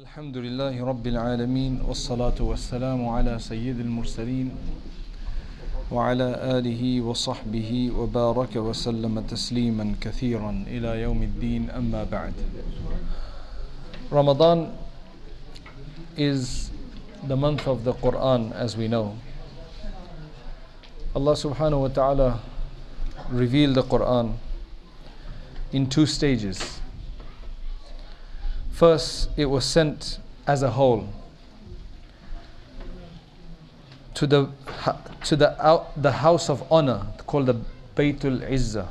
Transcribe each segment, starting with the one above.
الحمد لله رب العالمين والصلاة والسلام على سيد المرسلين وعلى آله وصحبه وبارك وسلم تسليما كثيرا إلى يوم الدين أما بعد Ramadan is the month of the Quran as we know. Allah subhanahu wa ta'ala revealed the Quran in two stages. First, it was sent as a whole to the to the out, the house of honor called the Baytul Izzah.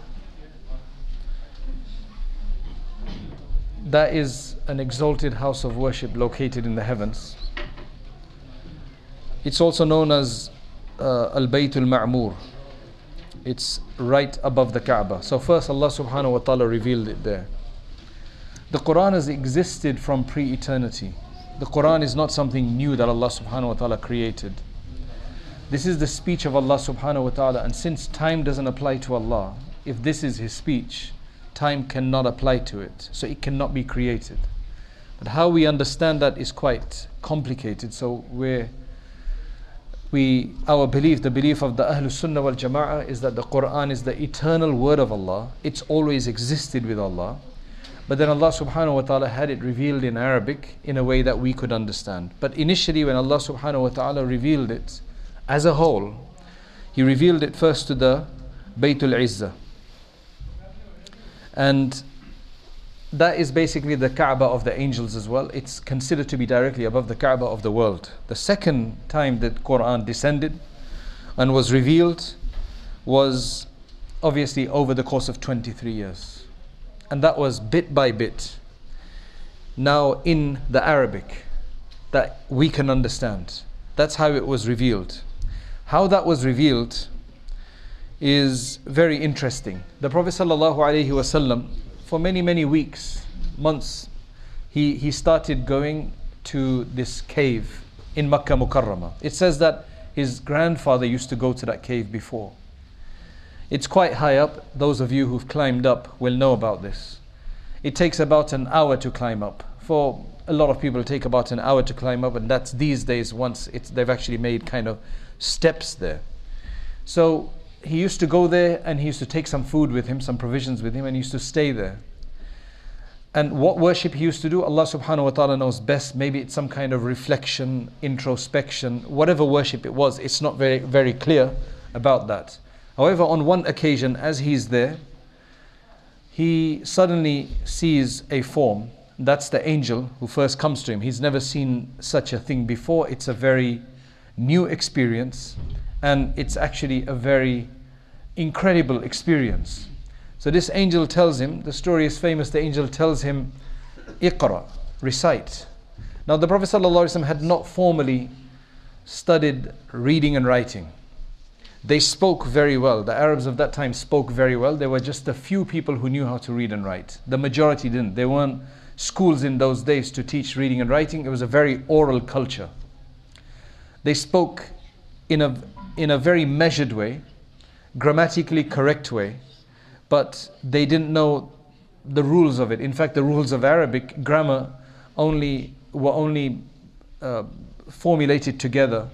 That is an exalted house of worship located in the heavens. It's also known as uh, Al Baytul Ma'mur. It's right above the Kaaba. So first Allah subhanahu wa ta'ala revealed it there. The Quran has existed from pre eternity. The Quran is not something new that Allah subhanahu wa ta'ala created. This is the speech of Allah subhanahu wa ta'ala, and since time doesn't apply to Allah, if this is His speech, time cannot apply to it. So it cannot be created. But how we understand that is quite complicated. So we're we our belief the belief of the ahlus sunnah wal jama'ah is that the quran is the eternal word of allah it's always existed with allah but then allah subhanahu wa ta'ala had it revealed in arabic in a way that we could understand but initially when allah subhanahu wa ta'ala revealed it as a whole he revealed it first to the baytul izzah and that is basically the Kaaba of the angels as well. It's considered to be directly above the Kaaba of the world. The second time that Quran descended and was revealed was obviously over the course of 23 years. And that was bit by bit. Now in the Arabic that we can understand. That's how it was revealed. How that was revealed is very interesting. The Prophet for many, many weeks, months, he, he started going to this cave in Makkah Mukarramah. It says that his grandfather used to go to that cave before. It's quite high up. Those of you who've climbed up will know about this. It takes about an hour to climb up. For a lot of people, it take about an hour to climb up, and that's these days once it's, they've actually made kind of steps there. So he used to go there and he used to take some food with him, some provisions with him, and he used to stay there. And what worship he used to do, Allah subhanahu wa ta'ala knows best. Maybe it's some kind of reflection, introspection, whatever worship it was, it's not very, very clear about that. However, on one occasion, as he's there, he suddenly sees a form. That's the angel who first comes to him. He's never seen such a thing before. It's a very new experience and it's actually a very incredible experience. So this angel tells him, the story is famous, the angel tells him, Iqra, recite. Now the Prophet ﷺ had not formally studied reading and writing. They spoke very well. The Arabs of that time spoke very well. There were just a few people who knew how to read and write. The majority didn't. There weren't schools in those days to teach reading and writing. It was a very oral culture. They spoke in a in a very measured way, grammatically correct way, but they didn't know the rules of it. In fact, the rules of Arabic grammar only were only uh, formulated together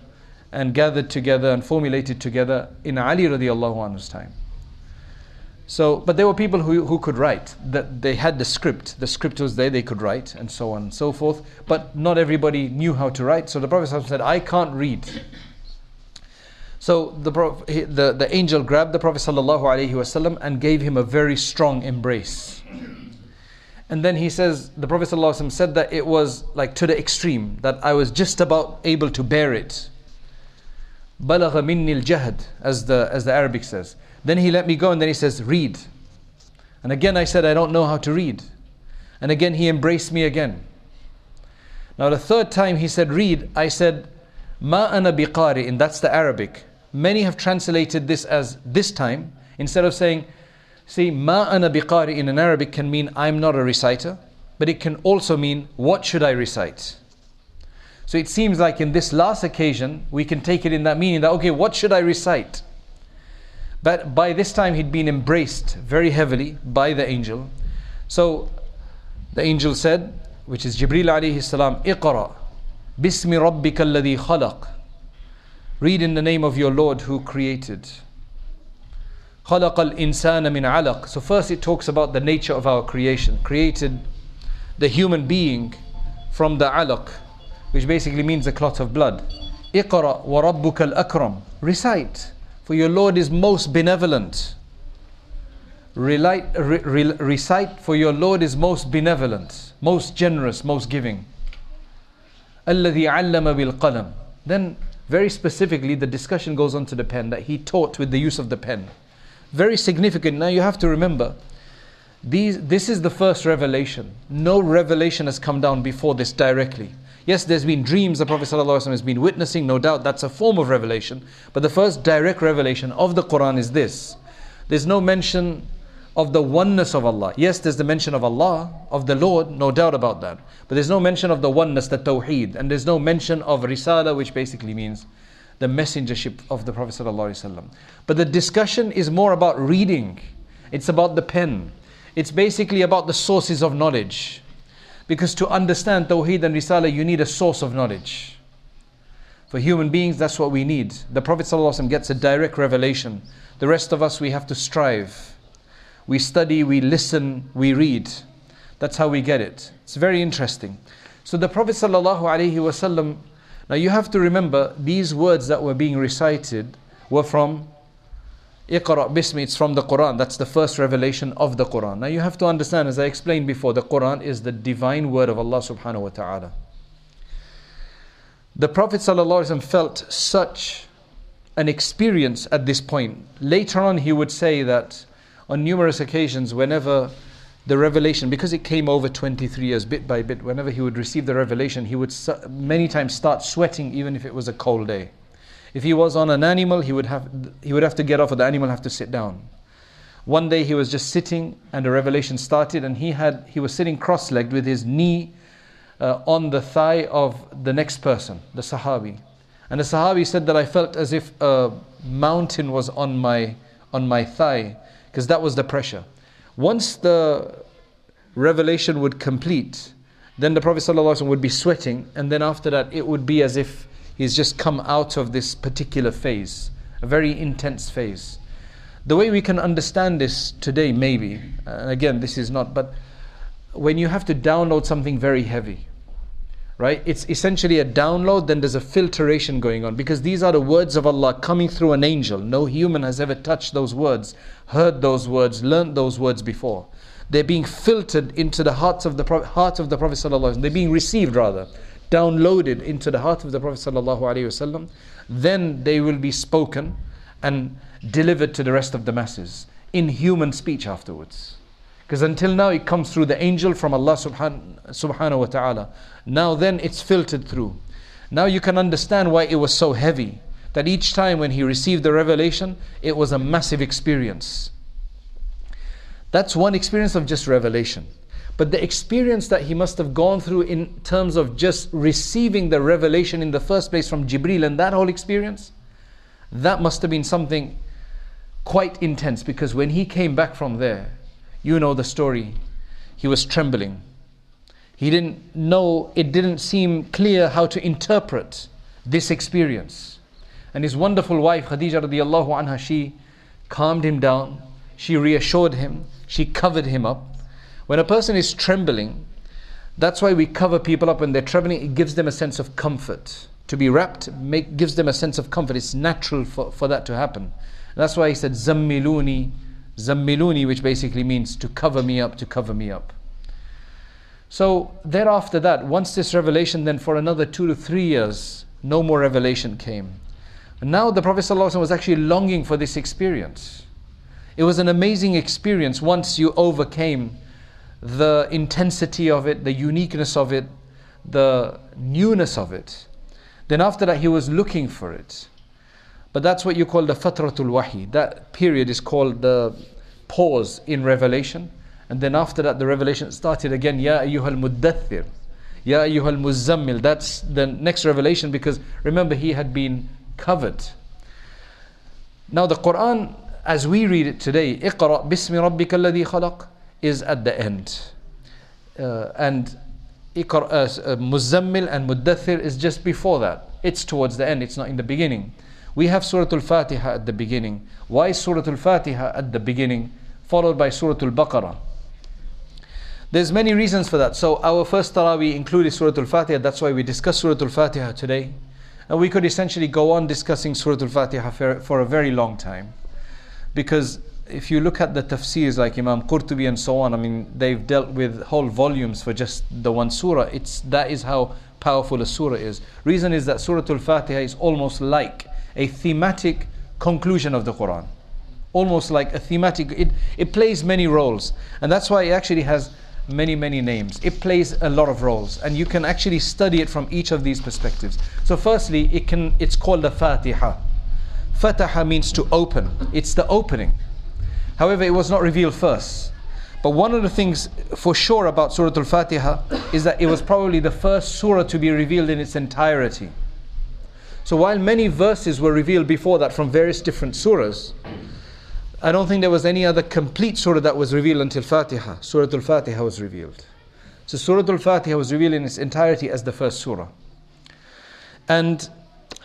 and gathered together and formulated together in Ali radiallahu anhu's time. So, but there were people who, who could write, that they had the script, the script was there, they could write, and so on and so forth, but not everybody knew how to write. So the Prophet said, I can't read. So the, the, the angel grabbed the Prophet ﷺ and gave him a very strong embrace. And then he says, the Prophet ﷺ said that it was like to the extreme, that I was just about able to bear it balagha minni al-jahd, as the, as the Arabic says. Then he let me go and then he says, read. And again I said, I don't know how to read. And again he embraced me again. Now the third time he said, read, I said, ma ana biqari, and that's the Arabic. Many have translated this as this time, instead of saying, see, ma ana biqari in an Arabic can mean I'm not a reciter, but it can also mean, what should I recite? So it seems like in this last occasion, we can take it in that meaning that, okay, what should I recite? But by this time, he'd been embraced very heavily by the angel. So the angel said, which is Jibril alayhi salam, Iqra, Bismi Rabbika alladhi khalaq. Read in the name of your Lord who created. خلق الإنسان من علق. So first it talks about the nature of our creation. Created the human being from the alaq, which basically means a clot of blood. Iqra wa rabbukal akram. Recite, for your Lord is most benevolent. Relite, re, re, recite, for your Lord is most benevolent, most generous, most giving. Alladhi allama bil qalam. Then, very specifically, the discussion goes on to the pen that he taught with the use of the pen. Very significant. Now, you have to remember, these, this is the first revelation. No revelation has come down before this directly. Yes, there's been dreams the Prophet ﷺ has been witnessing, no doubt that's a form of revelation. But the first direct revelation of the Quran is this. There's no mention of the oneness of Allah. Yes, there's the mention of Allah, of the Lord, no doubt about that. But there's no mention of the oneness, the Tawheed. And there's no mention of Risala, which basically means the messengership of the Prophet ﷺ. But the discussion is more about reading, it's about the pen, it's basically about the sources of knowledge. Because to understand Tawheed and Risala, you need a source of knowledge. For human beings, that's what we need. The Prophet ﷺ gets a direct revelation. The rest of us, we have to strive. We study, we listen, we read. That's how we get it. It's very interesting. So the Prophet ﷺ, now you have to remember these words that were being recited were from Iqra Bismi, it's from the Quran. That's the first revelation of the Quran. Now you have to understand, as I explained before, the Quran is the divine word of Allah subhanahu wa ta'ala. The Prophet ﷺ felt such an experience at this point. Later on, he would say that on numerous occasions, whenever the revelation, because it came over 23 years, bit by bit, whenever he would receive the revelation, he would many times start sweating, even if it was a cold day. If he was on an animal, he would have, he would have to get off, or the animal have to sit down. One day he was just sitting, and a revelation started, and he had he was sitting cross-legged with his knee uh, on the thigh of the next person, the Sahabi. And the Sahabi said that I felt as if a mountain was on my on my thigh, because that was the pressure. Once the revelation would complete, then the Prophet ﷺ would be sweating, and then after that, it would be as if He's just come out of this particular phase, a very intense phase. The way we can understand this today, maybe, and again, this is not, but when you have to download something very heavy, right? It's essentially a download, then there's a filtration going on because these are the words of Allah coming through an angel. No human has ever touched those words, heard those words, learnt those words before. They're being filtered into the hearts of the heart of the Prophet. They're being received rather downloaded into the heart of the Prophet ﷺ, then they will be spoken and delivered to the rest of the masses in human speech afterwards. Because until now it comes through the angel from Allah subhan- subhanahu wa ta'ala. Now then it's filtered through. Now you can understand why it was so heavy. That each time when he received the revelation, it was a massive experience. That's one experience of just revelation. But the experience that he must have gone through in terms of just receiving the revelation in the first place from Jibril and that whole experience, that must have been something quite intense because when he came back from there, you know the story, he was trembling. He didn't know, it didn't seem clear how to interpret this experience. And his wonderful wife, Khadija radiallahu anha, she calmed him down, she reassured him, she covered him up. When a person is trembling, that's why we cover people up when they're trembling. It gives them a sense of comfort. To be wrapped make, gives them a sense of comfort. It's natural for, for that to happen. And that's why he said, Zammiluni, Zammiluni, which basically means to cover me up, to cover me up. So thereafter that, once this revelation, then for another two to three years, no more revelation came. And now the Prophet ﷺ was actually longing for this experience. It was an amazing experience once you overcame the intensity of it, the uniqueness of it, the newness of it. Then after that, he was looking for it. But that's what you call the fatratul wahi. That period is called the pause in revelation. And then after that, the revelation started again. Ya ayyuhal muddathir. Ya ayyuhal muzammil. That's the next revelation because remember, he had been covered. Now, the Quran, as we read it today, اقرأ باسم ربك الذي خلق is at the end. Uh, and Iqra, uh, uh, Muzammil and Muddathir is just before that. It's towards the end, it's not in the beginning. We have Surah Al Fatiha at the beginning. Why Surah Al Fatiha at the beginning, followed by Surah Al Baqarah? There's many reasons for that. So our first Taraweeh included Surah Al Fatiha, that's why we discuss Surah Al Fatiha today. And we could essentially go on discussing Surah Al Fatiha for, for a very long time. Because if you look at the tafsirs like Imam Qurtubi and so on, I mean, they've dealt with whole volumes for just the one surah. It's, that is how powerful a surah is. Reason is that Surah Al Fatiha is almost like a thematic conclusion of the Quran. Almost like a thematic, it, it plays many roles. And that's why it actually has many, many names. It plays a lot of roles. And you can actually study it from each of these perspectives. So, firstly, it can, it's called the Fatiha. Fataha means to open, it's the opening. However, it was not revealed first. But one of the things for sure about Surah Al Fatiha is that it was probably the first surah to be revealed in its entirety. So while many verses were revealed before that from various different surahs, I don't think there was any other complete surah that was revealed until Fatiha. Surah Al Fatiha was revealed. So Surah Al Fatiha was revealed in its entirety as the first surah. And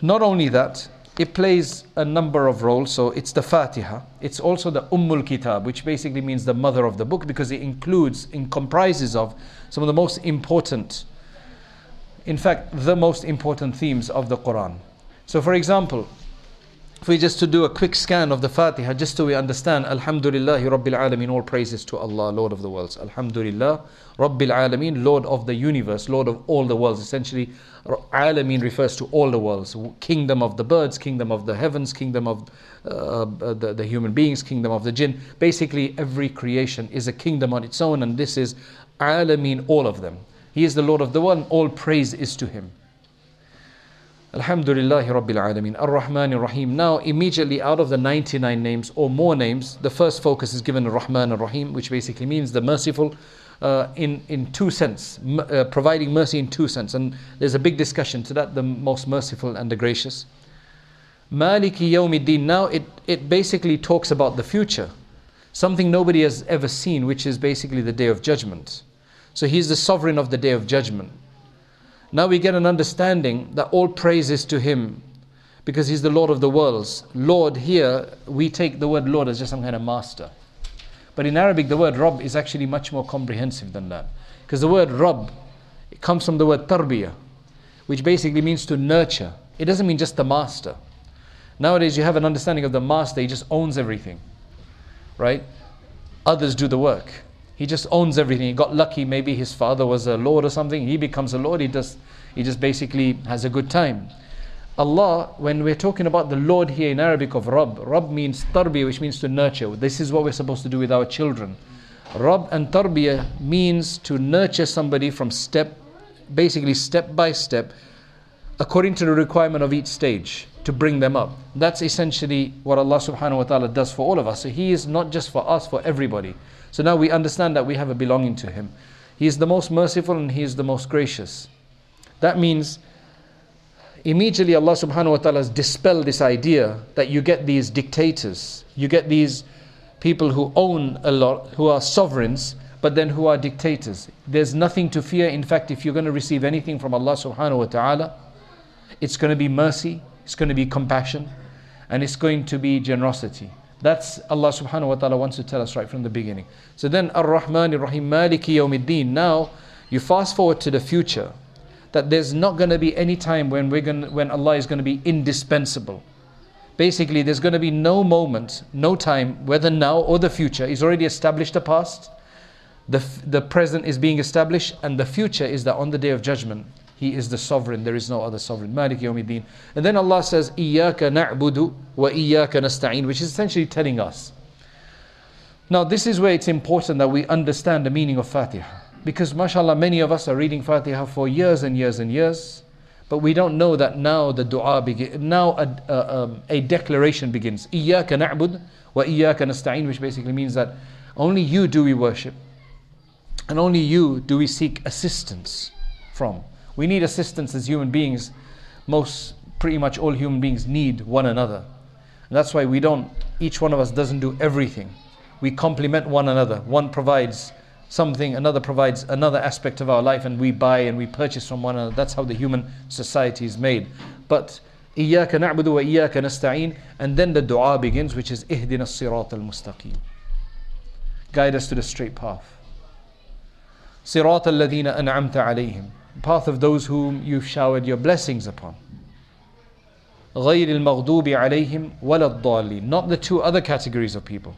not only that, it plays a number of roles. So it's the Fatiha. It's also the Ummul Kitab, which basically means the mother of the book because it includes, it comprises of some of the most important, in fact, the most important themes of the Quran. So, for example, if we just to do a quick scan of the Fatiha, just so we understand, Alhamdulillah, Rabbil Alameen, all praises to Allah, Lord of the worlds. Alhamdulillah, Rabbil Alameen, Lord of the universe, Lord of all the worlds. Essentially, Alameen refers to all the worlds kingdom of the birds, kingdom of the heavens, kingdom of uh, the, the human beings, kingdom of the jinn. Basically, every creation is a kingdom on its own, and this is Alameen, all of them. He is the Lord of the world, all praise is to Him. Alhamdulillah Rabbil Alameen. Ar-Rahman Ar-Rahim. Now, immediately out of the 99 names or more names, the first focus is given Ar-Rahman Ar-Rahim, which basically means the merciful uh, in, in two sense, uh, providing mercy in two sense. And there's a big discussion to that, the most merciful and the gracious. Maliki Yawmiddin. Now, it, it basically talks about the future. Something nobody has ever seen, which is basically the day of judgment. So he's the sovereign of the day of judgment. Now we get an understanding that all praise is to Him because He's the Lord of the worlds. Lord, here we take the word Lord as just some kind of master. But in Arabic, the word Rabb is actually much more comprehensive than that. Because the word it comes from the word tarbiyah, which basically means to nurture. It doesn't mean just the master. Nowadays, you have an understanding of the master, he just owns everything, right? Others do the work. He just owns everything. He got lucky. Maybe his father was a lord or something. He becomes a lord. He just, he just basically has a good time. Allah, when we're talking about the Lord here in Arabic of Rabb, Rabb means tarbiyah, which means to nurture. This is what we're supposed to do with our children. Rabb and tarbiyah means to nurture somebody from step, basically step by step, according to the requirement of each stage, to bring them up. That's essentially what Allah subhanahu wa ta'ala does for all of us. So He is not just for us, for everybody. So now we understand that we have a belonging to Him. He is the most merciful and He is the most gracious. That means immediately Allah subhanahu wa ta'ala has dispelled this idea that you get these dictators, you get these people who own a lot, who are sovereigns, but then who are dictators. There's nothing to fear. In fact, if you're going to receive anything from Allah subhanahu wa ta'ala, it's going to be mercy, it's going to be compassion, and it's going to be generosity. That's Allah subhanahu wa ta'ala wants to tell us right from the beginning. So then Ar-Rahman Ar-Rahim Maliki Yawmiddin. Now you fast forward to the future that there's not going to be any time when we're going when Allah is going to be indispensable. Basically, there's going to be no moment, no time, whether now or the future. He's already established the past. The, the present is being established, and the future is that on the day of judgment, he is the sovereign. There is no other sovereign. Malik Yawmiddin. And then Allah says, Iyaka na'budu wa iyaka nasta'in, which is essentially telling us. Now, this is where it's important that we understand the meaning of Fatiha. Because, mashallah, many of us are reading Fatiha for years and years and years. But we don't know that now the dua begins, now a, a, um, a declaration begins. Iyaka na'bud wa iyaka nasta'in, which basically means that only you do we worship. And only you do we seek assistance from. We need assistance as human beings. Most, pretty much all human beings need one another. And that's why we don't, each one of us doesn't do everything. We complement one another. One provides something, another provides another aspect of our life, and we buy and we purchase from one another. That's how the human society is made. But إياك نعبد وإياك نستعين and then the dua begins which is اهدنا الصراط المستقيم guide us to the straight path صراط الذين أنعمت عليهم path of those whom you've showered your blessings upon غير المغضوب عليهم ولا الضالين not the two other categories of people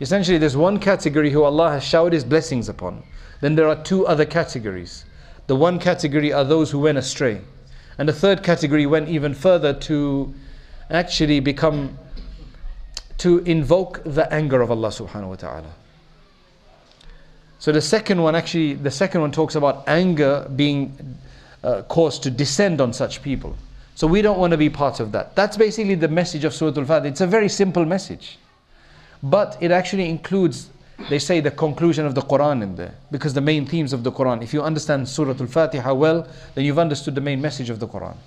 essentially there's one category who Allah has showered his blessings upon then there are two other categories the one category are those who went astray and the third category went even further to actually become, to invoke the anger of Allah subhanahu wa ta'ala. So the second one actually, the second one talks about anger being uh, caused to descend on such people. So we don't want to be part of that. That's basically the message of Surah Al-Fatiha. It's a very simple message. But it actually includes they say the conclusion of the Quran in there because the main themes of the Quran. If you understand Surah Al Fatiha well, then you've understood the main message of the Quran.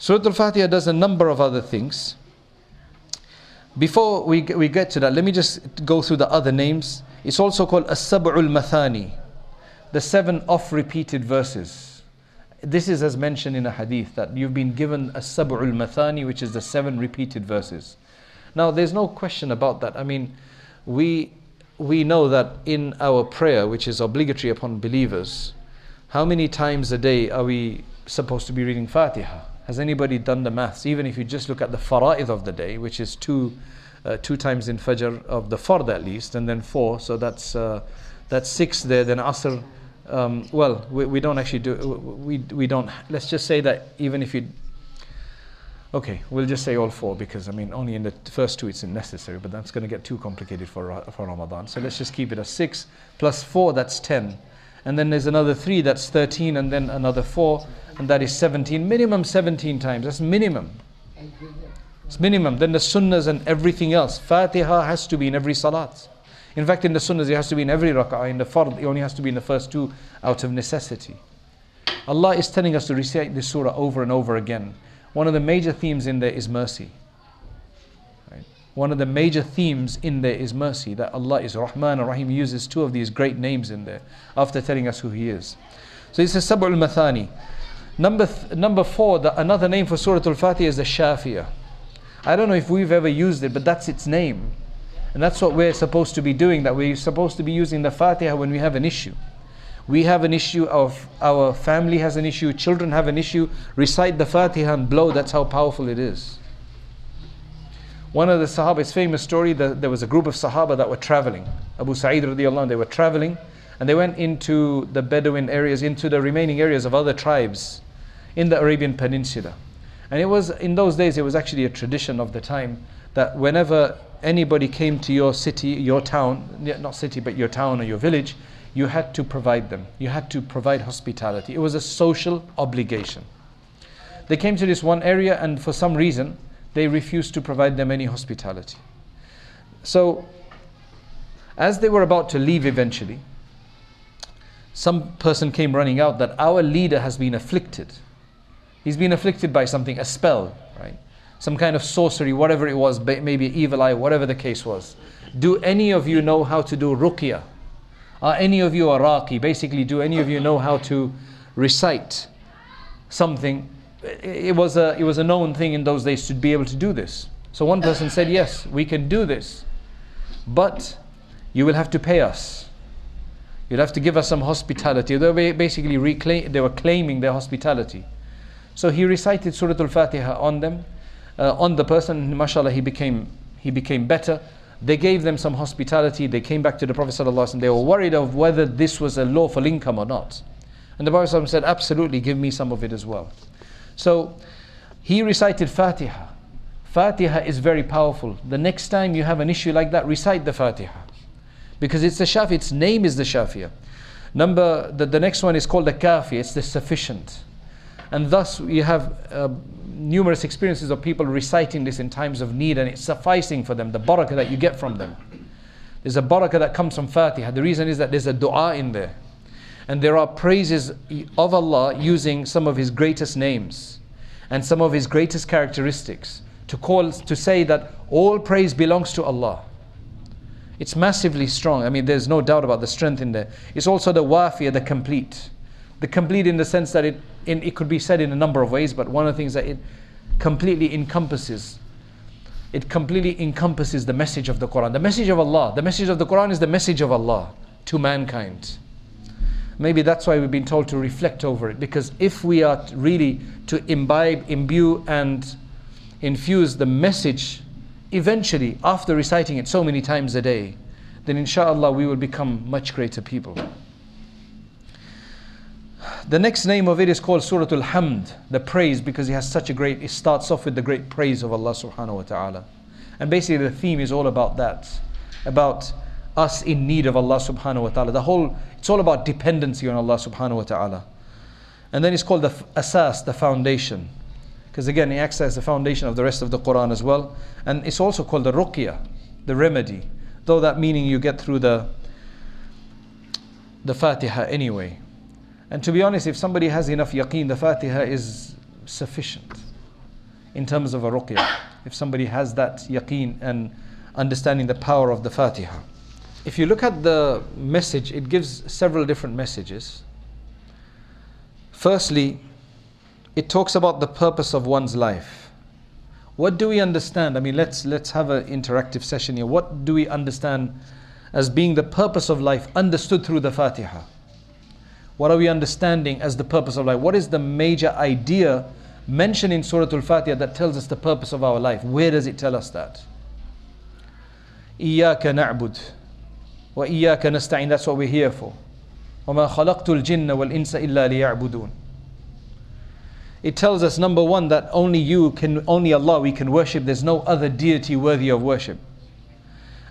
Surah Al Fatiha does a number of other things. Before we, we get to that, let me just go through the other names. It's also called As Sab'ul Mathani, the seven oft repeated verses. This is as mentioned in a hadith that you've been given a Sab'ul Mathani, which is the seven repeated verses. Now, there's no question about that. I mean, we we know that in our prayer, which is obligatory upon believers, how many times a day are we supposed to be reading Fatiha? Has anybody done the maths? Even if you just look at the fara'id of the day, which is two, uh, two times in Fajr of the Fard at least, and then four, so that's, uh, that's six there, then Asr. Um, well, we, we don't actually do, we, we don't, let's just say that even if you Okay, we'll just say all four because I mean only in the first two it's necessary, but that's going to get too complicated for for Ramadan. So let's just keep it as six plus four. That's ten, and then there's another three. That's thirteen, and then another four, and that is seventeen. Minimum seventeen times. That's minimum. It's minimum. Then the sunnahs and everything else. Fatiha has to be in every salat. In fact, in the sunnahs it has to be in every rak'ah. In the fard, it only has to be in the first two out of necessity. Allah is telling us to recite this surah over and over again one of the major themes in there is mercy. One of the major themes in there is mercy, that Allah is Rahman and Rahim uses two of these great names in there after telling us who He is. So it's a Sab'ul Mathani. Number, th- number four, the, another name for Surah Al Fatiha is the Shafiyah. I don't know if we've ever used it, but that's its name. And that's what we're supposed to be doing, that we're supposed to be using the Fatiha when we have an issue we have an issue of our family has an issue, children have an issue, recite the Fatiha and blow, that's how powerful it is. One of the Sahaba's famous story, the, there was a group of Sahaba that were traveling. Abu Sa'id radiallahu anh, they were traveling and they went into the Bedouin areas, into the remaining areas of other tribes in the Arabian Peninsula. And it was, in those days, it was actually a tradition of the time that whenever anybody came to your city, your town, not city, but your town or your village, you had to provide them. You had to provide hospitality. It was a social obligation. They came to this one area, and for some reason, they refused to provide them any hospitality. So, as they were about to leave eventually, some person came running out that our leader has been afflicted. He's been afflicted by something, a spell, right? Some kind of sorcery, whatever it was, maybe evil eye, whatever the case was. Do any of you know how to do ruqyah? Are any of you Araqi? Basically, do any of you know how to recite something? It was a, it was a known thing in those days to be able to do this. So one person said, Yes, we can do this, but you will have to pay us. You'll have to give us some hospitality. They were basically reclaim, they were claiming their hospitality. So he recited Surah Al-Fatiha on them, uh, on the person. Mashallah, he became he became better. They gave them some hospitality. They came back to the Prophet sallallahu ﷺ. They were worried of whether this was a lawful income or not. And the Prophet said, Absolutely, give me some of it as well. So he recited Fatiha. Fatiha is very powerful. The next time you have an issue like that, recite the Fatiha. Because it's the Shafi, its name is the Shafiyah. Number, the, the next one is called the Kafi, it's the sufficient. And thus you have uh, numerous experiences of people reciting this in times of need and it's sufficing for them, the barakah that you get from them. There's a barakah that comes from Fatiha. The reason is that there's a dua in there. And there are praises of Allah using some of His greatest names and some of His greatest characteristics to call to say that all praise belongs to Allah. It's massively strong. I mean, there's no doubt about the strength in there. It's also the wafiyah, the complete. The complete in the sense that it, in, it could be said in a number of ways, but one of the things that it completely encompasses it completely encompasses the message of the Quran. The message of Allah. The message of the Quran is the message of Allah to mankind. Maybe that's why we've been told to reflect over it. Because if we are really to imbibe, imbue, and infuse the message eventually after reciting it so many times a day, then inshallah we will become much greater people. The next name of it is called Surah Al Hamd, the praise, because it has such a great, it starts off with the great praise of Allah subhanahu wa ta'ala. And basically, the theme is all about that, about us in need of Allah subhanahu wa ta'ala. The whole, it's all about dependency on Allah subhanahu wa ta'ala. And then it's called the asas, the foundation. Because again, it acts as the foundation of the rest of the Quran as well. And it's also called the ruqya, the remedy. Though that meaning you get through the, the Fatiha anyway. And to be honest, if somebody has enough yaqeen, the Fatiha is sufficient in terms of a ruqya. If somebody has that yaqeen and understanding the power of the Fatiha If you look at the message, it gives several different messages. Firstly, it talks about the purpose of one's life. What do we understand? I mean, let's let's have an interactive session here. What do we understand as being the purpose of life understood through the Fatiha? What are we understanding as the purpose of life? What is the major idea mentioned in Surah Al Fatiha that tells us the purpose of our life? Where does it tell us that? إياك نعبد وإياك نستعين That's what we're here for. وما خلقت الجن والإنس إلا ليعبدون It tells us number one that only you can, only Allah we can worship. There's no other deity worthy of worship.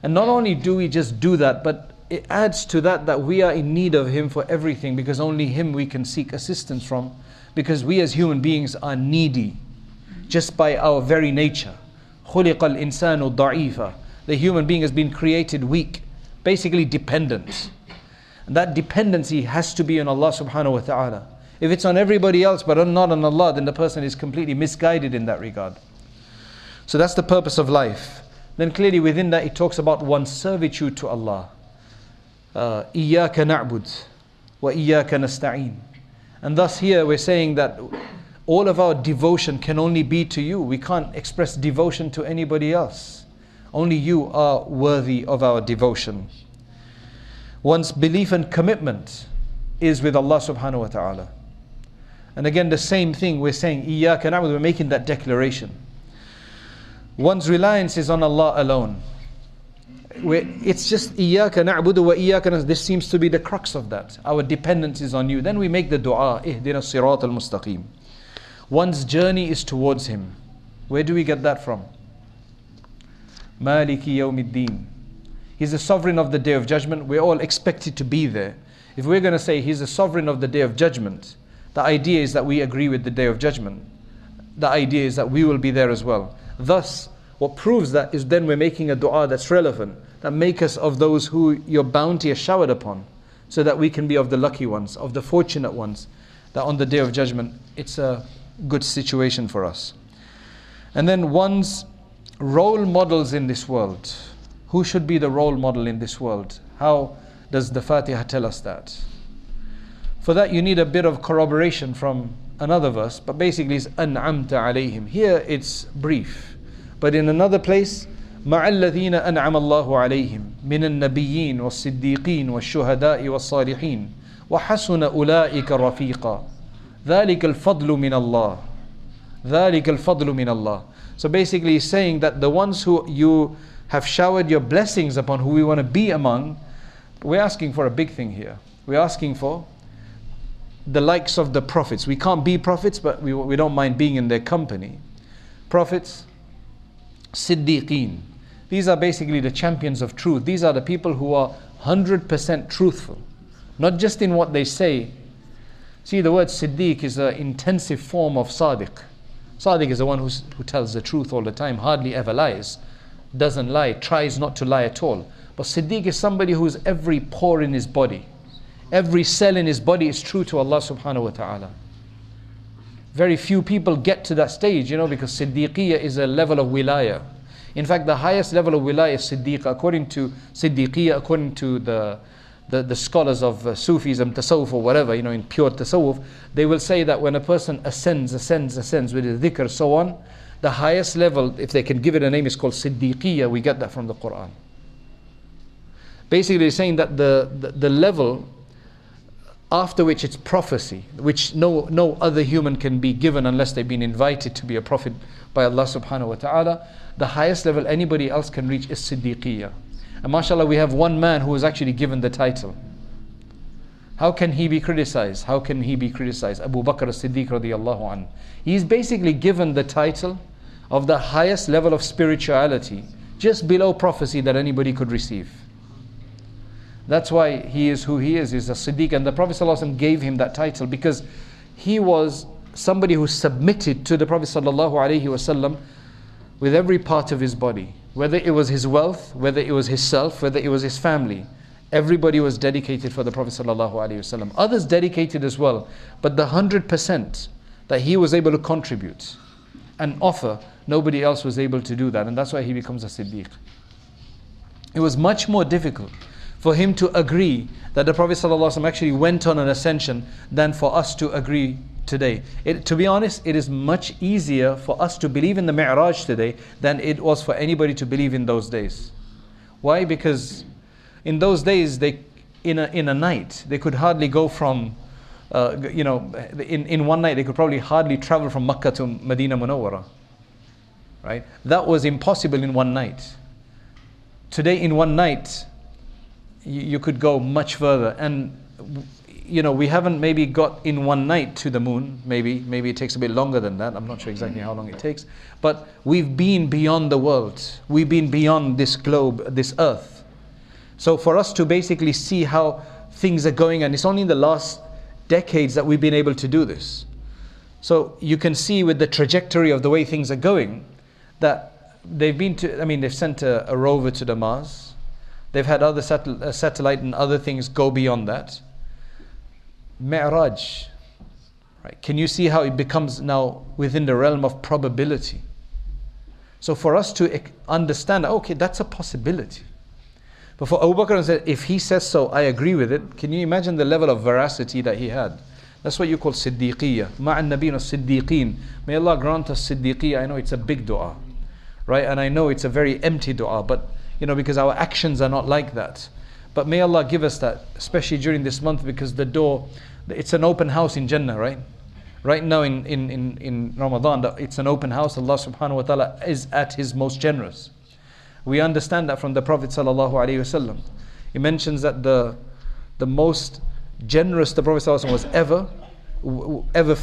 And not only do we just do that, but it adds to that that we are in need of Him for everything because only Him we can seek assistance from because we as human beings are needy just by our very nature. خُلِقَ الْإِنسَانُ ضَعِيفًا The human being has been created weak, basically dependent. And that dependency has to be on Allah subhanahu wa ta'ala. If it's on everybody else but not on Allah, then the person is completely misguided in that regard. So that's the purpose of life. Then clearly within that it talks about one's servitude to Allah. إياك نعبد وإياك نستعين and thus here we're saying that all of our devotion can only be to you we can't express devotion to anybody else Only you are worthy of our devotion. One's belief and commitment is with Allah subhanahu wa ta'ala. And again, the same thing we're saying, Iyyaka na'budu, we're making that declaration. One's reliance is on Allah alone. We're, it's just Iyaka na'budu wa Iyaka This seems to be the crux of that. Our dependence is on you. Then we make the dua, Ihdina sirat al mustaqim. One's journey is towards Him. Where do we get that from? Maliki yawmiddin. He's the sovereign of the day of judgment. We're all expected to be there. If we're going to say He's the sovereign of the day of judgment, the idea is that we agree with the day of judgment. The idea is that we will be there as well. Thus, what proves that is then we're making a dua that's relevant that make us of those who your bounty is showered upon, so that we can be of the lucky ones, of the fortunate ones, that on the day of judgment it's a good situation for us. And then one's role models in this world. Who should be the role model in this world? How does the Fatiha tell us that? For that, you need a bit of corroboration from another verse, but basically it's an'amta alayhim. Here it's brief, but in another place, مع الذين أنعم الله عليهم من النبيين والصديقين والشهداء والصالحين وحسن أولئك رفيقا ذلك الفضل من الله ذلك الفضل من الله so basically he's saying that the ones who you have showered your blessings upon who we want to be among we're asking for a big thing here we're asking for the likes of the prophets we can't be prophets but we, we don't mind being in their company prophets siddiqeen these are basically the champions of truth. These are the people who are 100% truthful, not just in what they say. See, the word Siddiq is an intensive form of Sadiq. Sadiq is the one who tells the truth all the time, hardly ever lies, doesn't lie, tries not to lie at all. But Siddiq is somebody who's every pore in his body, every cell in his body is true to Allah subhanahu wa ta'ala. Very few people get to that stage, you know, because Siddiqiyya is a level of wilaya In fact, the highest level of wilaya is Siddiqa. According to Siddiqiyya, according to the, the, the scholars of uh, Sufism, Tasawwuf, or whatever, you know, in pure Tasawwuf, they will say that when a person ascends, ascends, ascends with dhikr, so on, the highest level, if they can give it a name, is called Siddiqiyya. We get that from the Quran. Basically, saying that the, the, the level after which it's prophecy, which no, no other human can be given unless they've been invited to be a prophet by Allah subhanahu wa ta'ala. The highest level anybody else can reach is Siddiqiyya. And mashallah, we have one man who was actually given the title. How can he be criticized? How can he be criticized? Abu Bakr as-Siddiq radiallahu an. He's basically given the title of the highest level of spirituality, just below prophecy that anybody could receive. That's why he is who he is, he's a Siddiq. And the Prophet ﷺ gave him that title because he was somebody who submitted to the Prophet ﷺ with every part of his body. Whether it was his wealth, whether it was his self, whether it was his family. Everybody was dedicated for the Prophet ﷺ. Others dedicated as well. But the 100% that he was able to contribute and offer, nobody else was able to do that. And that's why he becomes a Siddiq. It was much more difficult for him to agree that the Prophet ﷺ actually went on an ascension than for us to agree today. It, to be honest, it is much easier for us to believe in the Mi'raj today than it was for anybody to believe in those days. Why? Because in those days, they, in, a, in a night, they could hardly go from, uh, you know, in, in one night, they could probably hardly travel from Makkah to Medina Munawwara. Right? That was impossible in one night. Today, in one night, you, you could go much further. And you know, we haven't maybe got in one night to the moon. Maybe, maybe it takes a bit longer than that. I'm not sure exactly how long it takes. But we've been beyond the world. We've been beyond this globe, this earth. So for us to basically see how things are going, and it's only in the last decades that we've been able to do this. So you can see with the trajectory of the way things are going that they've been to, I mean, they've sent a, a rover to the Mars They've had other satel- uh, satellite and other things go beyond that. Mi'raj. Right? Can you see how it becomes now within the realm of probability? So for us to understand, okay, that's a possibility. But for Abu Bakr said, if he says so, I agree with it. Can you imagine the level of veracity that he had? That's what you call Siddiqiyya. Ma'an Nabeen Siddiqeen. May Allah grant us Siddiqiyya. I know it's a big dua. Right? And I know it's a very empty dua, but you know, because our actions are not like that. But may Allah give us that, especially during this month, because the door, it's an open house in Jannah, right? Right now in, in, in, in Ramadan, it's an open house. Allah subhanahu wa ta'ala is at His most generous. We understand that from the Prophet sallallahu alaihi wasallam. He mentions that the, the most generous the Prophet sallallahu was ever, ever,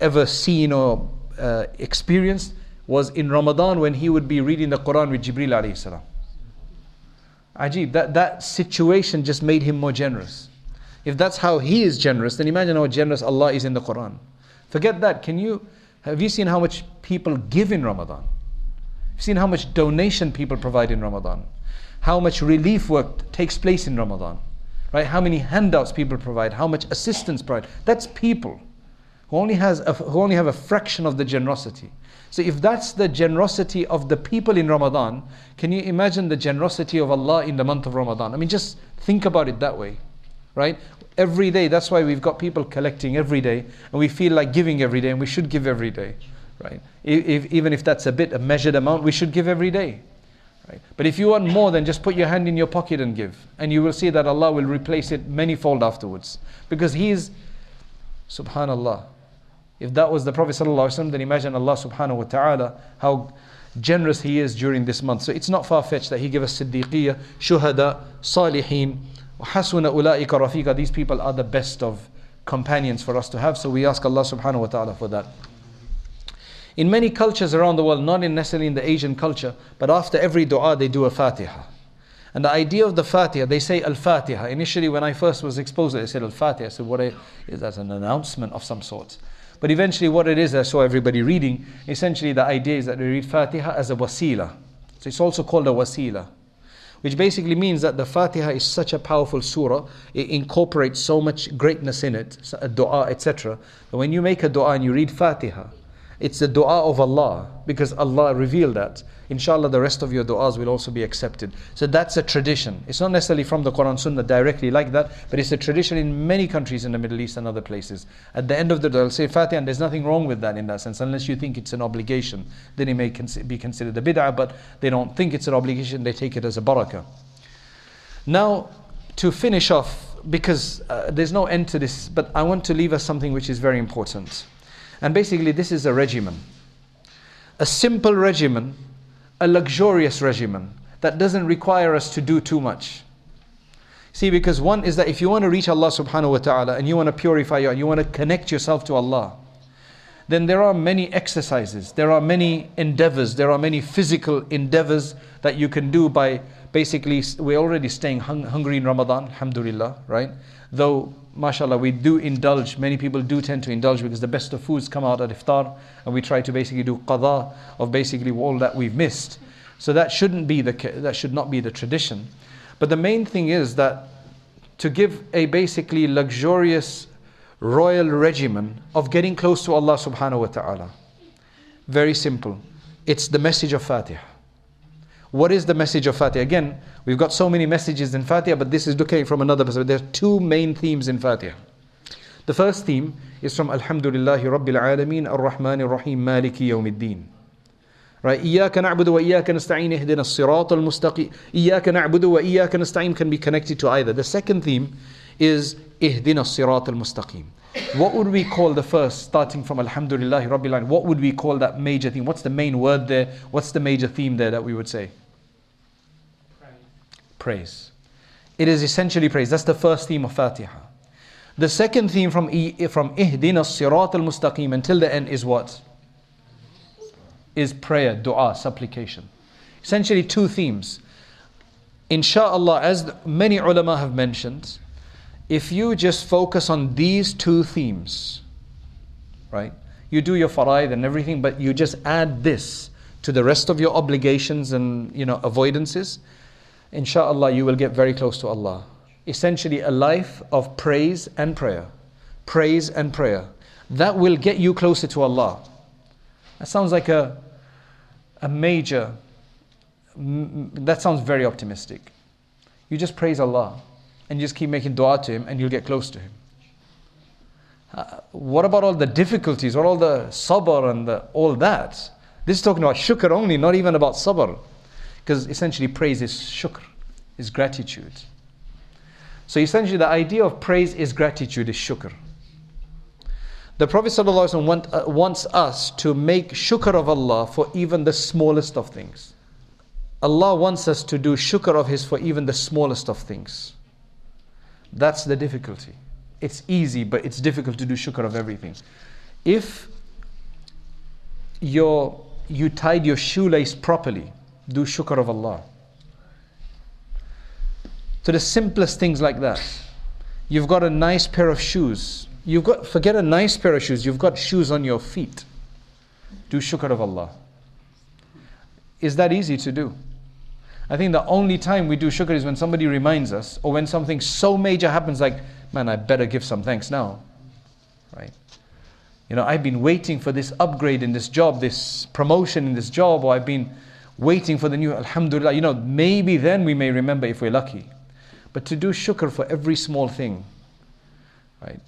ever seen or uh, experienced was in Ramadan when he would be reading the Quran with Jibril alayhi salam. Ajib, that, that situation just made him more generous. If that's how he is generous, then imagine how generous Allah is in the Quran. Forget that. Can you have you seen how much people give in Ramadan? You've seen how much donation people provide in Ramadan? How much relief work takes place in Ramadan? Right? How many handouts people provide, how much assistance provide. That's people who only has a, who only have a fraction of the generosity. So if that's the generosity of the people in Ramadan, can you imagine the generosity of Allah in the month of Ramadan? I mean, just think about it that way, right? Every day, that's why we've got people collecting every day, and we feel like giving every day, and we should give every day, right? If, even if that's a bit, a measured amount, we should give every day. Right? But if you want more, then just put your hand in your pocket and give. And you will see that Allah will replace it manyfold afterwards. Because He is, subhanallah, if that was the Prophet ﷺ, then imagine Allah subhanahu wa ta'ala how generous He is during this month. So it's not far fetched that He give us Siddiqiyya, Shuhada, Salihin, Hasuna Ula'ika Rafiqa. These people are the best of companions for us to have. So we ask Allah subhanahu wa ta'ala for that. In many cultures around the world, not necessarily in the Asian culture, but after every dua they do a Fatiha. And the idea of the Fatiha, they say Al Fatiha. Initially, when I first was exposed, to it, I said Al Fatiha. I said, what is that? An announcement of some sort. But eventually, what it is, I saw everybody reading, essentially the idea is that they read Fatiha as a wasila. So it's also called a wasila, which basically means that the Fatiha is such a powerful surah, it incorporates so much greatness in it, a dua, etc. That when you make a dua and you read Fatiha, It's the dua of Allah because Allah revealed that. Inshallah, the rest of your du'as will also be accepted. So that's a tradition. It's not necessarily from the Quran Sunnah directly like that, but it's a tradition in many countries in the Middle East and other places. At the end of the dua, I'll say Fatiha, and there's nothing wrong with that in that sense, unless you think it's an obligation. Then it may be considered a bid'ah, but they don't think it's an obligation, they take it as a barakah. Now, to finish off, because uh, there's no end to this, but I want to leave us something which is very important. And basically, this is a regimen. A simple regimen, a luxurious regimen that doesn't require us to do too much. See, because one is that if you want to reach Allah subhanahu wa ta'ala and you want to purify you and you want to connect yourself to Allah, then there are many exercises, there are many endeavors, there are many physical endeavors that you can do by basically, we're already staying hung, hungry in Ramadan, alhamdulillah, right? Though, mashallah, we do indulge, many people do tend to indulge because the best of foods come out at iftar, and we try to basically do qada of basically all that we've missed. So that shouldn't be the, that should not be the tradition. But the main thing is that to give a basically luxurious royal regimen of getting close to Allah subhanahu wa ta'ala. Very simple. It's the message of Fatiha. What is the message of Fatiha? Again, we've got so many messages in Fatiha, but this is looking from another perspective. There are two main themes in Fatiha. The first theme is from Alhamdulillahi Rabbil Alameen Ar-Rahman Ar-Rahim Maliki Yawmiddin. Right? إياك نعبد وإياك نستعين اهدنا الصراط المستقيم إياك نعبد وإياك نستعين can be connected to either. The second theme is اهدنا الصراط المستقيم. What would we call the first, starting from Alhamdulillah Rabbil Alamin? What would we call that major theme? What's the main word there? What's the major theme there that we would say? praise. It is essentially praise. That's the first theme of Fatiha. The second theme from, from Ihdina Sirat al Mustaqim until the end is what? Is prayer, dua, supplication. Essentially, two themes. Insha'Allah, as many ulama have mentioned, if you just focus on these two themes, right? You do your faraid and everything, but you just add this to the rest of your obligations and you know avoidances, inshallah, you will get very close to Allah. Essentially, a life of praise and prayer. Praise and prayer. That will get you closer to Allah. That sounds like a, a major, that sounds very optimistic. You just praise Allah and you just keep making dua to Him and you'll get close to Him. Uh, what about all the difficulties, what all the sabr and the, all that? This is talking about shukr only, not even about sabr. Because essentially, praise is shukr, is gratitude. So essentially, the idea of praise is gratitude, is shukr. The Prophet want, uh, wants us to make shukr of Allah for even the smallest of things. Allah wants us to do shukr of His for even the smallest of things. That's the difficulty. It's easy, but it's difficult to do shukr of everything. If you you tied your shoelace properly, do shukr of Allah. To the simplest things like that. You've got a nice pair of shoes. You've got forget a nice pair of shoes, you've got shoes on your feet. Do shukr of Allah. Is that easy to do? I think the only time we do shukr is when somebody reminds us or when something so major happens like, man, I better give some thanks now. Right? You know, I've been waiting for this upgrade in this job, this promotion in this job, or I've been waiting for the new Alhamdulillah. You know, maybe then we may remember if we're lucky. But to do shukr for every small thing, right?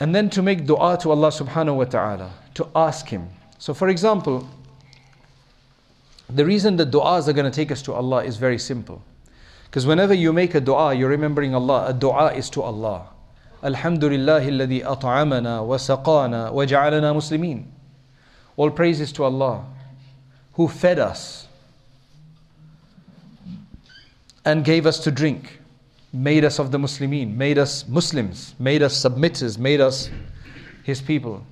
And then to make dua to Allah subhanahu wa ta'ala, to ask Him. So, for example, the reason that du'as are going to take us to Allah is very simple. Because whenever you make a du'a, you're remembering Allah. A du'a is to Allah. Alhamdulillah alladhi at'amana wa saqana wa ja'alana muslimin. All praises to Allah who fed us and gave us to drink, made us of the Muslimin, made us Muslims, made us submitters, made us His people.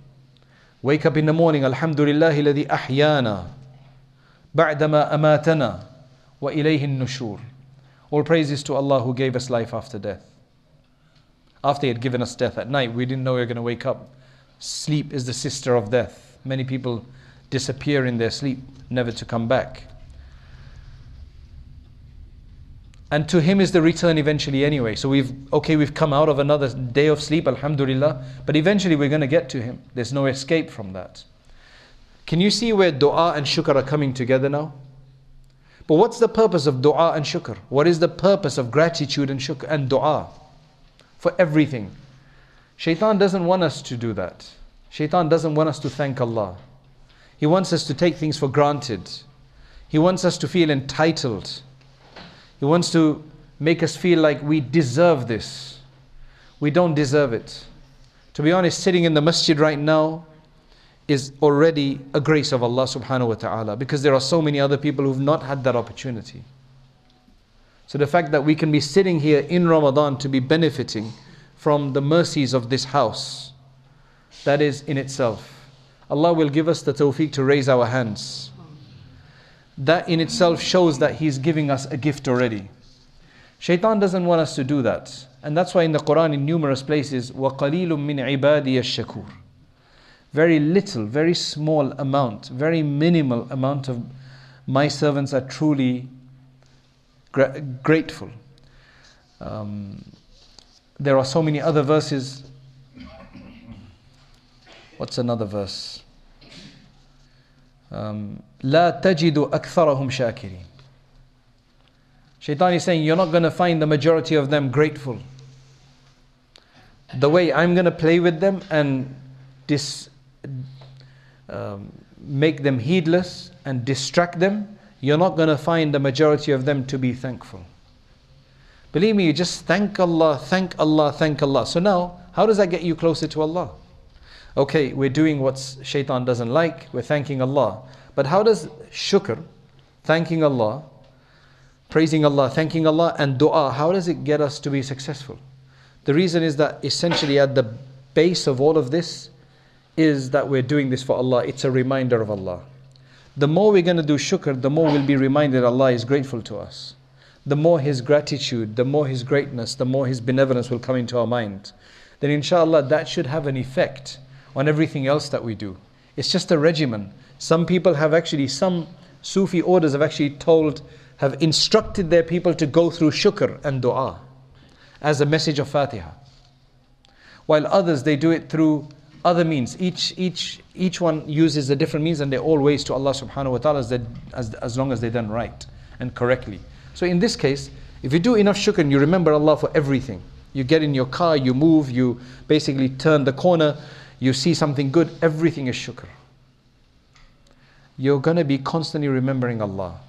Wake up in the morning, Alhamdulillah alladhi ahyana بعدما أماتنا وإليه النشور. All praises to Allah who gave us life after death. After He had given us death at night, we didn't know we were going to wake up. Sleep is the sister of death. Many people disappear in their sleep, never to come back. And to him is the return eventually anyway. So we've, okay, we've come out of another day of sleep, alhamdulillah, but eventually we're going to get to him. There's no escape from that. Can you see where dua and shukr are coming together now? But what's the purpose of dua and shukr? What is the purpose of gratitude and shukr and dua? For everything. Shaitan doesn't want us to do that. Shaitan doesn't want us to thank Allah. He wants us to take things for granted. He wants us to feel entitled. He wants to make us feel like we deserve this. We don't deserve it. To be honest, sitting in the masjid right now is already a grace of Allah subhanahu wa ta'ala because there are so many other people who've not had that opportunity. So the fact that we can be sitting here in Ramadan to be benefiting from the mercies of this house, that is in itself. Allah will give us the tawfiq to raise our hands. That in itself shows that He's giving us a gift already. Shaitan doesn't want us to do that. And that's why in the Quran, in numerous places, وَقَلِيلٌ مِّنْ عِبَادِيَ الشَّكُورِ Very little, very small amount, very minimal amount of my servants are truly gra- grateful. Um, there are so many other verses. What's another verse? Um, لا تجد أكثرهم شاكرين Shaitan is saying, You're not going to find the majority of them grateful. The way I'm going to play with them and dis, um, make them heedless and distract them, you're not going to find the majority of them to be thankful. Believe me, you just thank Allah, thank Allah, thank Allah. So now, how does that get you closer to Allah? Okay, we're doing what shaitan doesn't like, we're thanking Allah. But how does shukr, thanking Allah, praising Allah, thanking Allah, and dua, how does it get us to be successful? The reason is that essentially at the base of all of this is that we're doing this for Allah. It's a reminder of Allah. The more we're going to do shukr, the more we'll be reminded Allah is grateful to us. The more His gratitude, the more His greatness, the more His benevolence will come into our mind. Then inshallah that should have an effect on everything else that we do. It's just a regimen. Some people have actually, some Sufi orders have actually told have instructed their people to go through shukr and dua as a message of Fatiha. While others, they do it through other means. Each, each, each one uses a different means and they're all ways to Allah subhanahu wa ta'ala as, as, as long as they're done right and correctly. So in this case, if you do enough shukr and you remember Allah for everything, you get in your car, you move, you basically turn the corner, you see something good, everything is shukr. You're going to be constantly remembering Allah.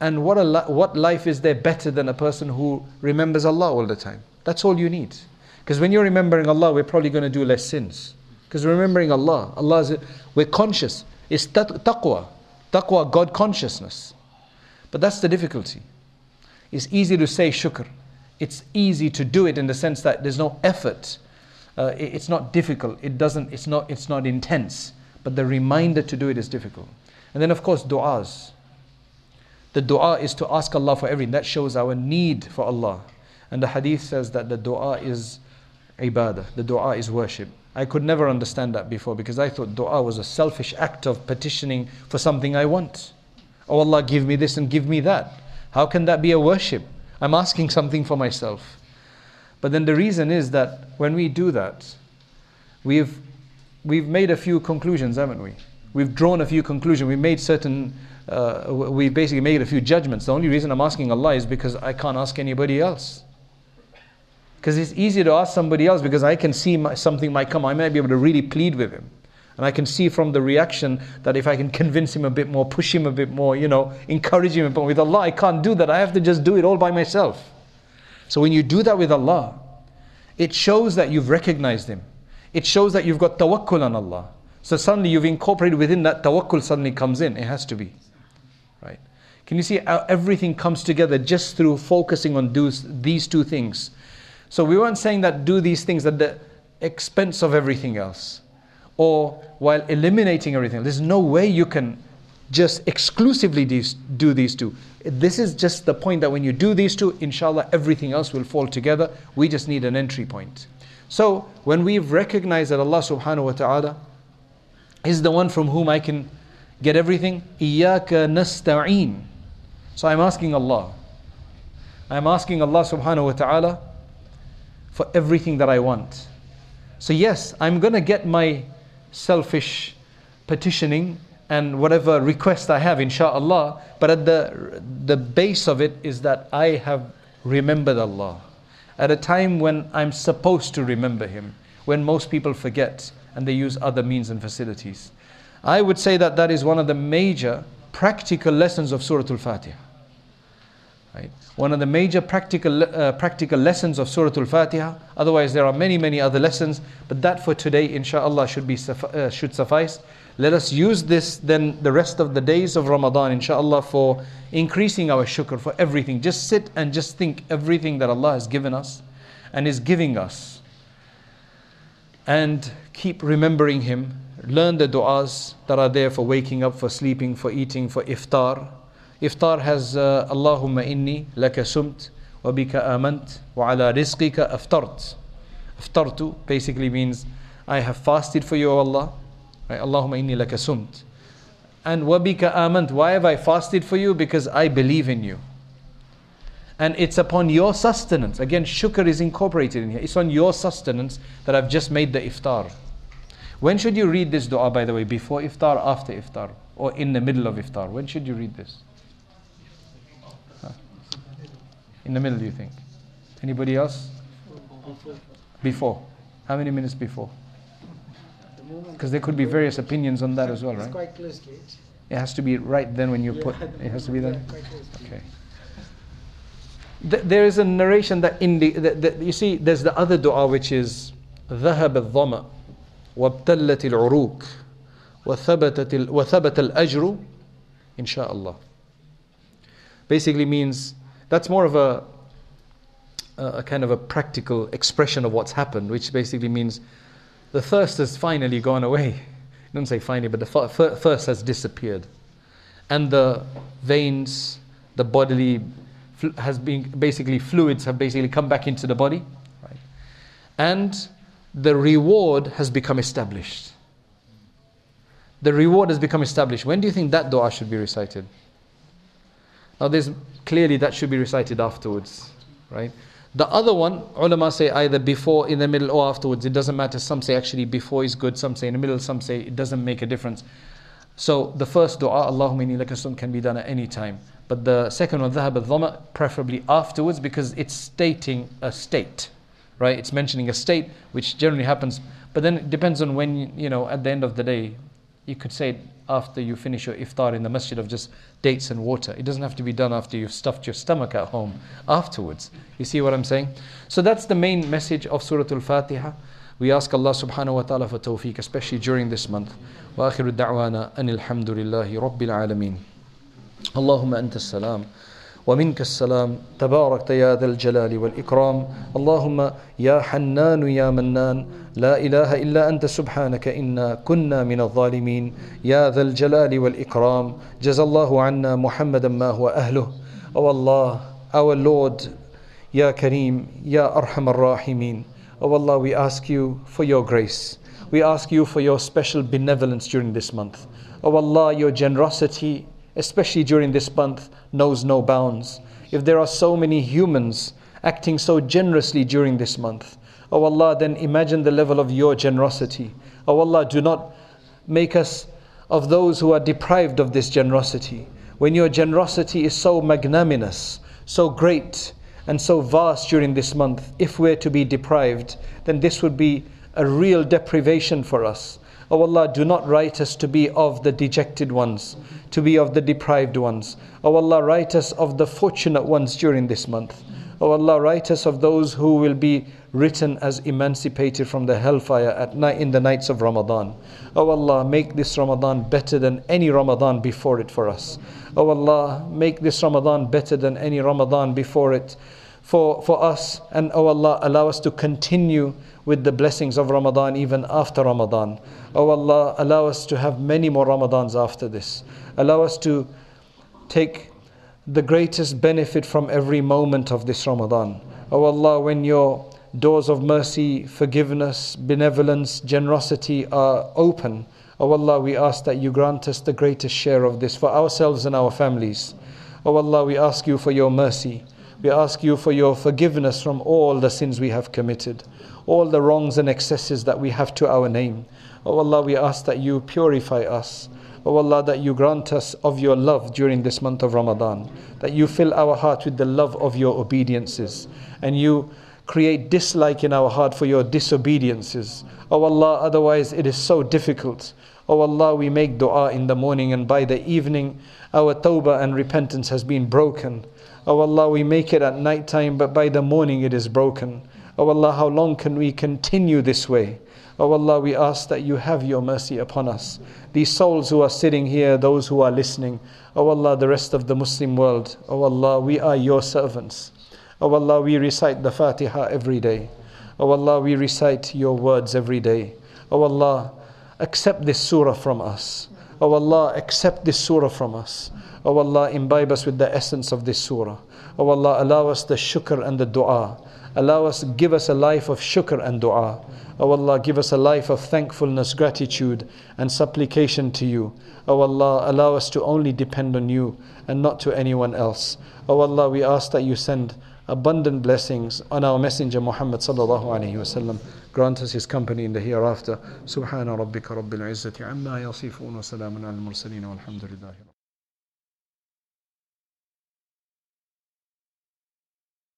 And what, a, what life is there better than a person who remembers Allah all the time? That's all you need. Because when you're remembering Allah, we're probably going to do less sins. Because remembering Allah, Allah is, we're conscious. It's taqwa. Taqwa, God consciousness. But that's the difficulty. It's easy to say shukr. It's easy to do it in the sense that there's no effort. Uh, it, it's not difficult. It doesn't, it's not, it's not intense. But the reminder to do it is difficult. And then of course du'as. The dua is to ask Allah for everything. That shows our need for Allah. And the hadith says that the dua is ibadah, the dua is worship. I could never understand that before because I thought dua was a selfish act of petitioning for something I want. Oh Allah, give me this and give me that. How can that be a worship? I'm asking something for myself. But then the reason is that when we do that, we've, we've made a few conclusions, haven't we? We've drawn a few conclusions. We've made certain uh, we basically made a few judgments. The only reason I'm asking Allah is because I can't ask anybody else. Because it's easier to ask somebody else because I can see my, something might come. I might be able to really plead with him. And I can see from the reaction that if I can convince him a bit more, push him a bit more, you know, encourage him. But with Allah, I can't do that. I have to just do it all by myself. So when you do that with Allah, it shows that you've recognized Him. It shows that you've got tawakkul on Allah. So suddenly you've incorporated within that tawakkul suddenly comes in. It has to be. Right? Can you see how everything comes together just through focusing on these two things? So we weren't saying that do these things at the expense of everything else or while eliminating everything. There's no way you can just exclusively do these two. This is just the point that when you do these two, inshallah, everything else will fall together. We just need an entry point. So when we've recognized that Allah subhanahu wa ta'ala is the one from whom I can get everything, Iyaka nasta'een. So I'm asking Allah. I'm asking Allah subhanahu wa ta'ala for everything that I want. So, yes, I'm going to get my selfish petitioning and whatever request I have, inshallah. But at the, the base of it is that I have remembered Allah at a time when I'm supposed to remember Him, when most people forget and they use other means and facilities. I would say that that is one of the major practical lessons of Surah Al Fatiha. Right? One of the major practical, uh, practical lessons of Surah Al Fatiha. Otherwise, there are many, many other lessons, but that for today, inshallah, should, be, uh, should suffice. Let us use this then the rest of the days of Ramadan, inshallah, for increasing our shukr for everything. Just sit and just think everything that Allah has given us and is giving us. And keep remembering Him. Learn the du'as that are there for waking up, for sleeping, for eating, for iftar. Iftar has uh, Allahumma inni laka sumt wa bika amant wa ala rizqika aftart. Aftartu basically means I have fasted for you, O Allah. Allahumma inni laka sumt. And wabika amant. Why have I fasted for you? Because I believe in you. And it's upon your sustenance. Again, shukr is incorporated in here. It's on your sustenance that I've just made the iftar. When should you read this dua, by the way? Before iftar, after iftar, or in the middle of iftar? When should you read this? In the middle, do you think? Anybody else? Before. How many minutes before? Because there could be various opinions on that as well, right? quite close to it. It has to be right then when you put. It has to be then. Okay. Th- there is a narration that in the, the, the you see there's the other dua which is ذهب الظمأ وابتلت العروق وثبتت ال- وثبت الأجر إن شاء الله. Basically means that's more of a a kind of a practical expression of what's happened, which basically means the thirst has finally gone away. It doesn't say finally, but the thirst has disappeared. And the veins, the bodily has been basically fluids have basically come back into the body. Right? And the reward has become established. The reward has become established. When do you think that dua should be recited? Now there's clearly that should be recited afterwards, right? The other one, ulama say either before, in the middle, or afterwards. It doesn't matter. Some say actually before is good, some say in the middle, some say it doesn't make a difference. So the first dua, Allahumma inni lakasum, can be done at any time. But the second one, dhahab al preferably afterwards because it's stating a state, right? It's mentioning a state which generally happens. But then it depends on when, you know, at the end of the day, you could say after you finish your iftar in the masjid of just dates and water. It doesn't have to be done after you've stuffed your stomach at home afterwards. You see what I'm saying? So that's the main message of Surah Al Fatiha. We ask Allah subhanahu wa ta'ala for tawfiq, especially during this month. وآخر الدعوانا أن الحمد لله رب العالمين اللهم أنت السلام ومنك السلام. تبارك يا ذا الجلال والإكرام. اللهم يا حنان يا منان. لا إله إلا أنت سبحانك إنا كنا من الظالمين. يا ذا الجلال والإكرام. جزى الله عنا محمدا ما هو أهله. أو الله أو اللود يا كريم يا أرحم الراحمين. أو الله we ask you for your grace. We ask you for your special benevolence during this month. أو الله your generosity especially during this month, knows no bounds. If there are so many humans acting so generously during this month, oh Allah, then imagine the level of your generosity. Oh Allah, do not make us of those who are deprived of this generosity. When your generosity is so magnanimous, so great, and so vast during this month, if we're to be deprived, then this would be a real deprivation for us. Oh Allah, do not write us to be of the dejected ones, to be of the deprived ones. Oh Allah, write us of the fortunate ones during this month. Oh Allah, write us of those who will be written as emancipated from the hellfire at night in the nights of Ramadan. Oh Allah, make this Ramadan better than any Ramadan before it for us. Oh Allah, make this Ramadan better than any Ramadan before it for, for us. And oh Allah, allow us to continue with the blessings of Ramadan even after Ramadan. Oh Allah, allow us to have many more Ramadans after this. Allow us to take the greatest benefit from every moment of this Ramadan. Oh Allah, when your doors of mercy, forgiveness, benevolence, generosity are open, Oh Allah, we ask that you grant us the greatest share of this for ourselves and our families. Oh Allah, we ask you for your mercy. We ask you for your forgiveness from all the sins we have committed, all the wrongs and excesses that we have to our name. Oh Allah, we ask that you purify us. O Allah, that you grant us of your love during this month of Ramadan, that you fill our heart with the love of your obediences, and you create dislike in our heart for your disobediences. O Allah, otherwise it is so difficult. O Allah, we make dua in the morning and by the evening our tawbah and repentance has been broken. O Allah, we make it at night time, but by the morning it is broken. O Allah, how long can we continue this way? O Allah, we ask that you have your mercy upon us. These souls who are sitting here, those who are listening, O Allah, the rest of the Muslim world, O Allah, we are your servants. O Allah, we recite the Fatiha every day. O Allah, we recite your words every day. O Allah, accept this surah from us. O Allah, accept this surah from us. O Allah, imbibe us with the essence of this surah. O Allah, allow us the shukr and the dua. Allow us, give us a life of shukr and dua. O Allah, give us a life of thankfulness, gratitude, and supplication to you. O Allah, allow us to only depend on you and not to anyone else. O Allah, we ask that you send abundant blessings on our Messenger Muhammad sallallahu alaihi wasallam. Grant us his company in the hereafter. Subhana rabbika rabbil izzati amma yasifun wa salamun al.